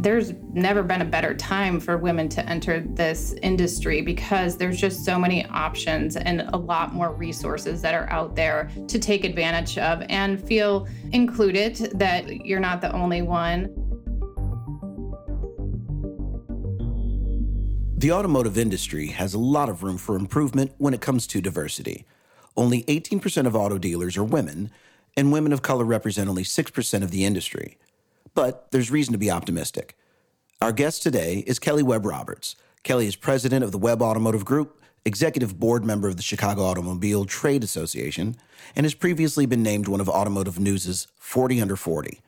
there's never been a better time for women to enter this industry because there's just so many options and a lot more resources that are out there to take advantage of and feel included that you're not the only one. The automotive industry has a lot of room for improvement when it comes to diversity. Only 18% of auto dealers are women, and women of color represent only 6% of the industry. But there's reason to be optimistic. Our guest today is Kelly Webb Roberts. Kelly is president of the Webb Automotive Group, executive board member of the Chicago Automobile Trade Association, and has previously been named one of Automotive News's 40 Under 40.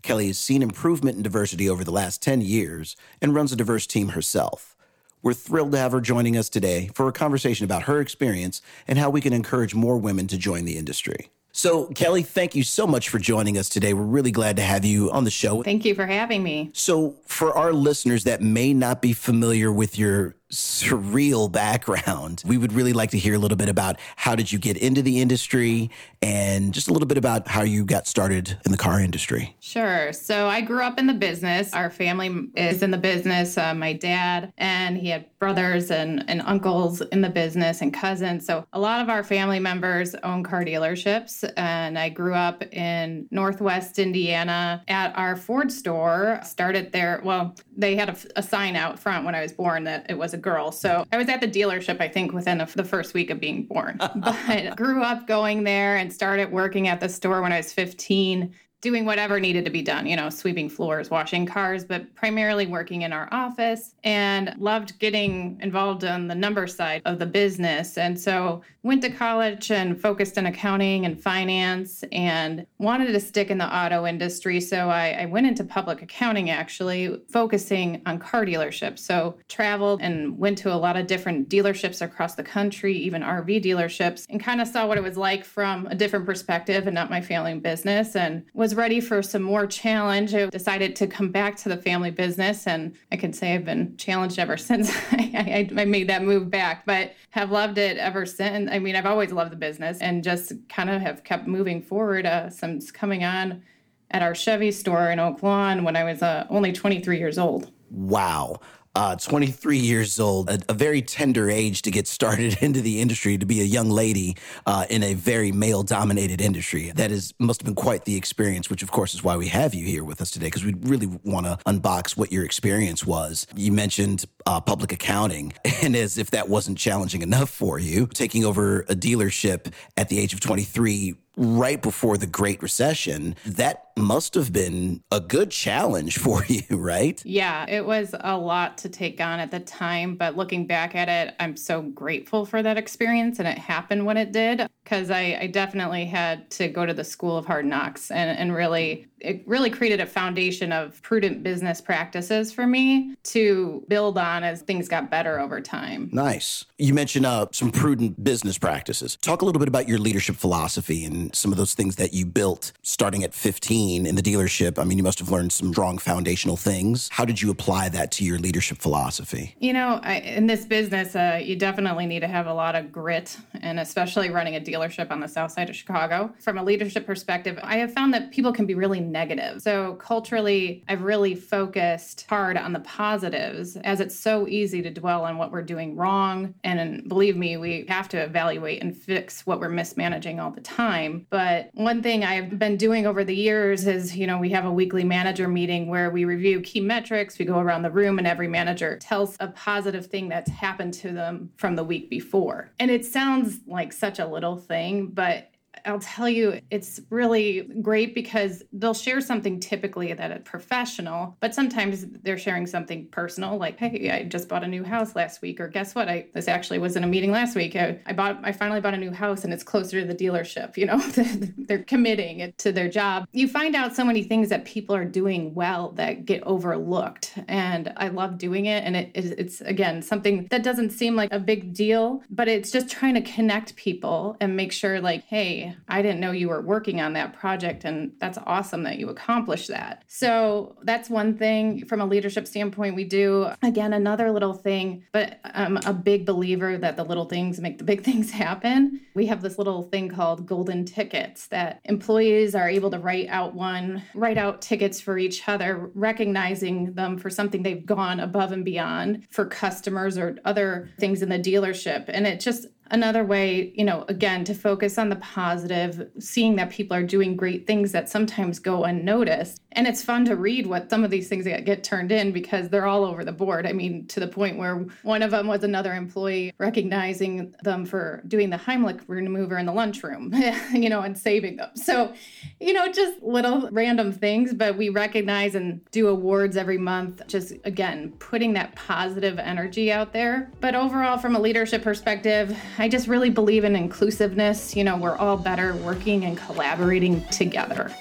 Kelly has seen improvement in diversity over the last 10 years and runs a diverse team herself. We're thrilled to have her joining us today for a conversation about her experience and how we can encourage more women to join the industry. So, Kelly, thank you so much for joining us today. We're really glad to have you on the show. Thank you for having me. So, for our listeners that may not be familiar with your surreal background. We would really like to hear a little bit about how did you get into the industry and just a little bit about how you got started in the car industry. Sure. So I grew up in the business. Our family is in the business. Uh, my dad and he had brothers and, and uncles in the business and cousins. So a lot of our family members own car dealerships. And I grew up in Northwest Indiana at our Ford store. Started there. Well, they had a, a sign out front when I was born that it was a girl. So I was at the dealership, I think, within the, the first week of being born. but grew up going there and started working at the store when I was 15 doing whatever needed to be done, you know, sweeping floors, washing cars, but primarily working in our office and loved getting involved on the number side of the business. And so went to college and focused in accounting and finance and wanted to stick in the auto industry. So I, I went into public accounting actually, focusing on car dealerships. So traveled and went to a lot of different dealerships across the country, even RV dealerships, and kind of saw what it was like from a different perspective and not my family business and was was ready for some more challenge. I decided to come back to the family business, and I can say I've been challenged ever since I, I, I made that move back, but have loved it ever since. I mean, I've always loved the business and just kind of have kept moving forward uh, since coming on at our Chevy store in Oak Lawn when I was uh, only 23 years old. Wow uh, 23 years old, a, a, very tender age to get started into the industry, to be a young lady uh, in a very male dominated industry. That is must have been quite the experience, which of course is why we have you here with us today, because we really want to unbox what your experience was. You mentioned uh, public accounting, and as if that wasn't challenging enough for you, taking over a dealership at the age of 23 right before the Great Recession, that must have been a good challenge for you, right? Yeah, it was a lot to take on at the time. But looking back at it, I'm so grateful for that experience and it happened when it did because I, I, definitely had to go to the school of hard knocks and, and really it really created a foundation of prudent business practices for me to build on as things got better over time. Nice. You mentioned uh, some prudent business practices. Talk a little bit about your leadership philosophy and some of those things that you built starting at 15 in the dealership. I mean, you must have learned some strong foundational things. How did you apply that to your leadership philosophy? You know, I, in this business, uh, you definitely need to have a lot of grit, and especially running a dealership on the south side of Chicago. From a leadership perspective, I have found that people can be really negative. So culturally, I've really focused hard on the positives as it's so easy to dwell on what we're doing wrong. And believe me, we have to evaluate and fix what we're mismanaging all the time. But one thing I've been doing over the years is, you know, we have a weekly manager meeting where we review key metrics. We go around the room and every manager tells a positive thing that's happened to them from the week before. And it sounds like such a little thing, but I'll tell you, it's really great because they'll share something typically that a professional, but sometimes they're sharing something personal, like, "Hey, I just bought a new house last week," or "Guess what? I this actually was in a meeting last week. I, I bought, I finally bought a new house, and it's closer to the dealership." You know, they're committing it to their job. You find out so many things that people are doing well that get overlooked, and I love doing it. And it, it's again something that doesn't seem like a big deal, but it's just trying to connect people and make sure, like, hey I didn't know you were working on that project, and that's awesome that you accomplished that. So that's one thing from a leadership standpoint we do. Again, another little thing, but I'm a big believer that the little things make the big things happen. We have this little thing called golden tickets that employees are able to write out one, write out tickets for each other, recognizing them for something they've gone above and beyond for customers or other things in the dealership. And it just another way, you know, again, to focus on the positive, seeing that people are doing great things that sometimes go unnoticed. And it's fun to read what some of these things that get turned in because they're all over the board. I mean, to the point where one of them was another employee recognizing them for doing the Heimlich maneuver in the lunchroom, you know, and saving them. So, you know, just little random things, but we recognize and do awards every month, just again, putting that positive energy out there. But overall, from a leadership perspective, I just really believe in inclusiveness. You know, we're all better working and collaborating together.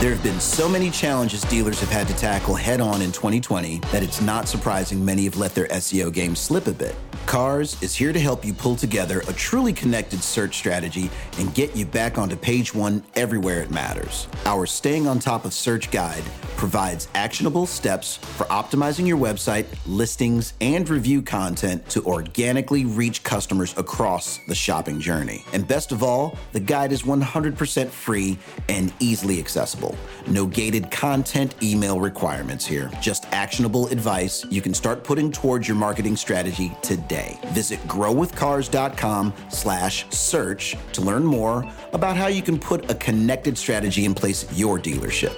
There have been so many challenges dealers have had to tackle head on in 2020 that it's not surprising many have let their SEO game slip a bit. Cars is here to help you pull together a truly connected search strategy and get you back onto page one everywhere it matters. Our Staying on Top of Search guide provides actionable steps for optimizing your website, listings, and review content to organically reach customers across the shopping journey. And best of all, the guide is 100% free and easily accessible. No gated content email requirements here, just actionable advice you can start putting towards your marketing strategy today. Visit growwithcars.com slash search to learn more about how you can put a connected strategy in place your dealership.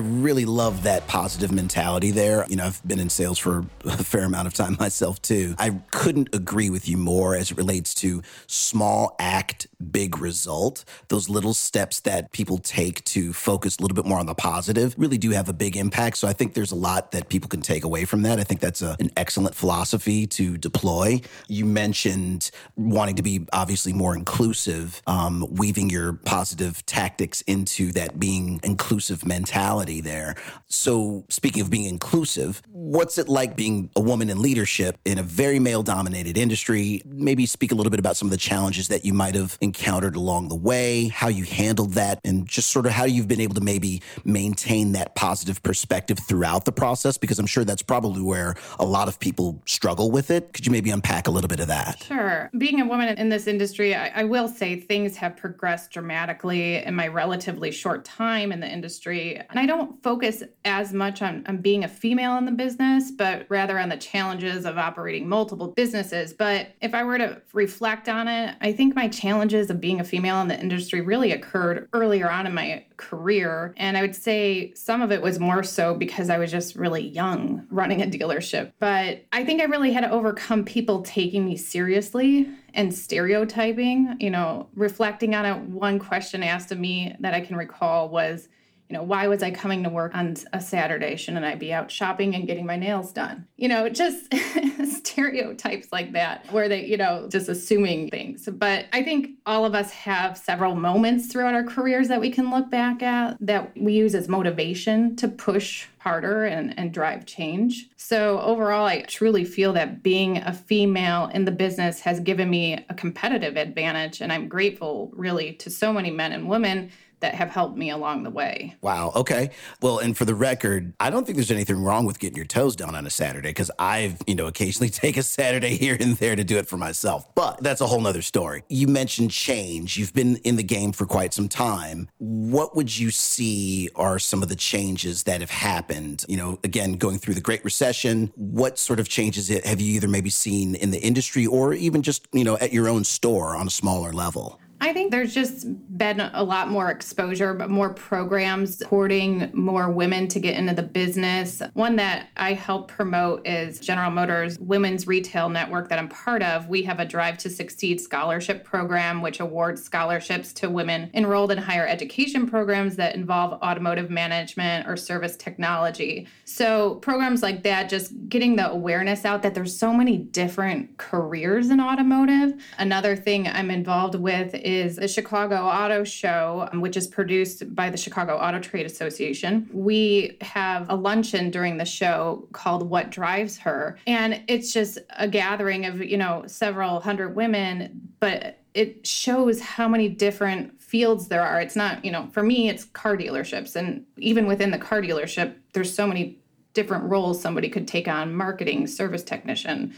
Really love that positive mentality there. You know, I've been in sales for a fair amount of time myself too. I couldn't agree with you more as it relates to small act, big result. Those little steps that people take to focus a little bit more on the positive really do have a big impact. So I think there's a lot that people can take away from that. I think that's a, an excellent philosophy to deploy. You mentioned wanting to be obviously more inclusive, um, weaving your positive tactics into that being inclusive mentality there. So, speaking of being inclusive, what's it like being a woman in leadership in a very male dominated industry? Maybe speak a little bit about some of the challenges that you might have encountered along the way, how you handled that, and just sort of how you've been able to maybe maintain that positive perspective throughout the process, because I'm sure that's probably where a lot of people struggle with it. Could you maybe unpack a little bit of that? Sure. Being a woman in this industry, I, I will say things have progressed dramatically in my relatively short time in the industry. And I don't focus as much on, on being a female in the business, but rather on the challenges of operating multiple businesses. But if I were to reflect on it, I think my challenges of being a female in the industry really occurred earlier on in my career. And I would say some of it was more so because I was just really young running a dealership. But I think I really had to overcome people taking me seriously and stereotyping. You know, reflecting on it, one question asked of me that I can recall was, you know, why was I coming to work on a Saturday? Shouldn't I be out shopping and getting my nails done? You know, just stereotypes like that, where they, you know, just assuming things. But I think all of us have several moments throughout our careers that we can look back at that we use as motivation to push harder and, and drive change. So overall, I truly feel that being a female in the business has given me a competitive advantage. And I'm grateful really to so many men and women that have helped me along the way. Wow. Okay. Well, and for the record, I don't think there's anything wrong with getting your toes done on a Saturday because I've, you know, occasionally take a Saturday here and there to do it for myself. But that's a whole nother story. You mentioned change. You've been in the game for quite some time. What would you see are some of the changes that have happened? You know, again, going through the Great Recession, what sort of changes have you either maybe seen in the industry or even just, you know, at your own store on a smaller level? I think there's just been a lot more exposure, but more programs supporting more women to get into the business. One that I help promote is General Motors Women's Retail Network that I'm part of. We have a Drive to Succeed scholarship program, which awards scholarships to women enrolled in higher education programs that involve automotive management or service technology. So, programs like that, just getting the awareness out that there's so many different careers in automotive. Another thing I'm involved with is the Chicago Auto Show, um, which is produced by the Chicago Auto Trade Association. We have a luncheon during the show called What Drives Her. And it's just a gathering of, you know, several hundred women, but it shows how many different fields there are. It's not, you know, for me, it's car dealerships. And even within the car dealership, there's so many different roles somebody could take on marketing, service technician,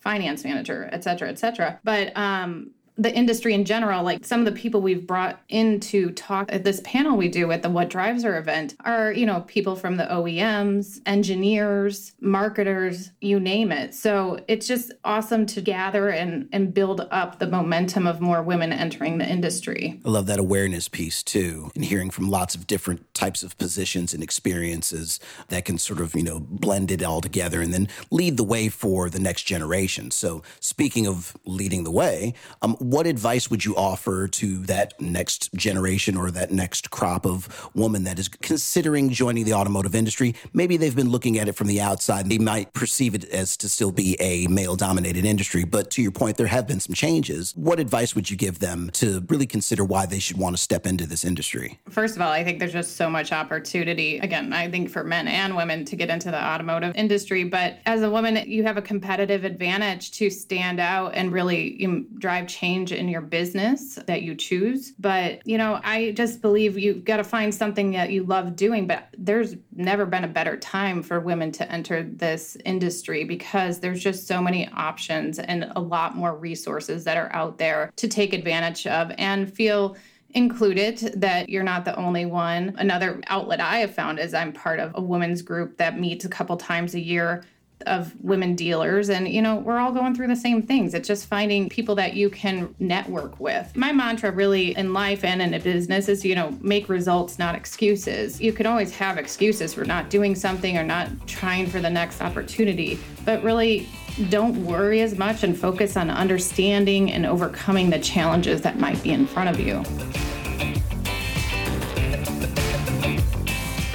finance manager, et cetera, et cetera. But um, the industry in general, like some of the people we've brought in to talk at this panel we do at the What Drives Her event are, you know, people from the OEMs, engineers, marketers, you name it. So it's just awesome to gather and, and build up the momentum of more women entering the industry. I love that awareness piece too, and hearing from lots of different types of positions and experiences that can sort of, you know, blend it all together and then lead the way for the next generation. So speaking of leading the way, um, what advice would you offer to that next generation or that next crop of woman that is considering joining the automotive industry? Maybe they've been looking at it from the outside. And they might perceive it as to still be a male dominated industry. But to your point, there have been some changes. What advice would you give them to really consider why they should want to step into this industry? First of all, I think there's just so much opportunity. Again, I think for men and women to get into the automotive industry. But as a woman, you have a competitive advantage to stand out and really drive change change in your business that you choose. But, you know, I just believe you've got to find something that you love doing. But there's never been a better time for women to enter this industry because there's just so many options and a lot more resources that are out there to take advantage of and feel included that you're not the only one. Another outlet I have found is I'm part of a women's group that meets a couple times a year of women dealers and you know we're all going through the same things. It's just finding people that you can network with. My mantra really in life and in a business is you know make results not excuses. You can always have excuses for not doing something or not trying for the next opportunity but really don't worry as much and focus on understanding and overcoming the challenges that might be in front of you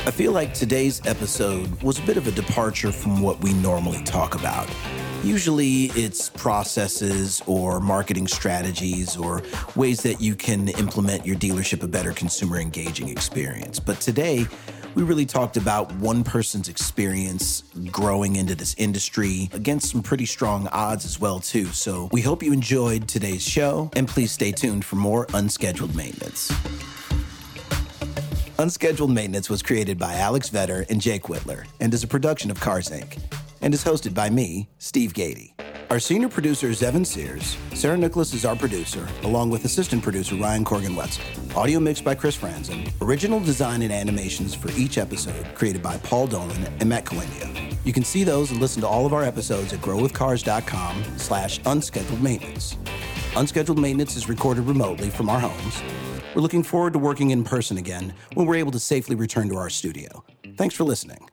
I feel like today's episode was a bit of a departure from what we normally talk about. Usually it's processes or marketing strategies or ways that you can implement your dealership a better consumer engaging experience. But today, we really talked about one person's experience growing into this industry against some pretty strong odds as well too. So we hope you enjoyed today's show and please stay tuned for more unscheduled maintenance. Unscheduled Maintenance was created by Alex Vetter and Jake Whitler and is a production of Cars Inc. and is hosted by me, Steve Gady. Our senior producer is Evan Sears. Sarah Nicholas is our producer, along with assistant producer Ryan Corgan Wetzel. Audio mixed by Chris Franzen. Original design and animations for each episode created by Paul Dolan and Matt Coindia. You can see those and listen to all of our episodes at growwithcars.com slash unscheduled maintenance. Unscheduled maintenance is recorded remotely from our homes we're looking forward to working in person again when we're able to safely return to our studio. Thanks for listening.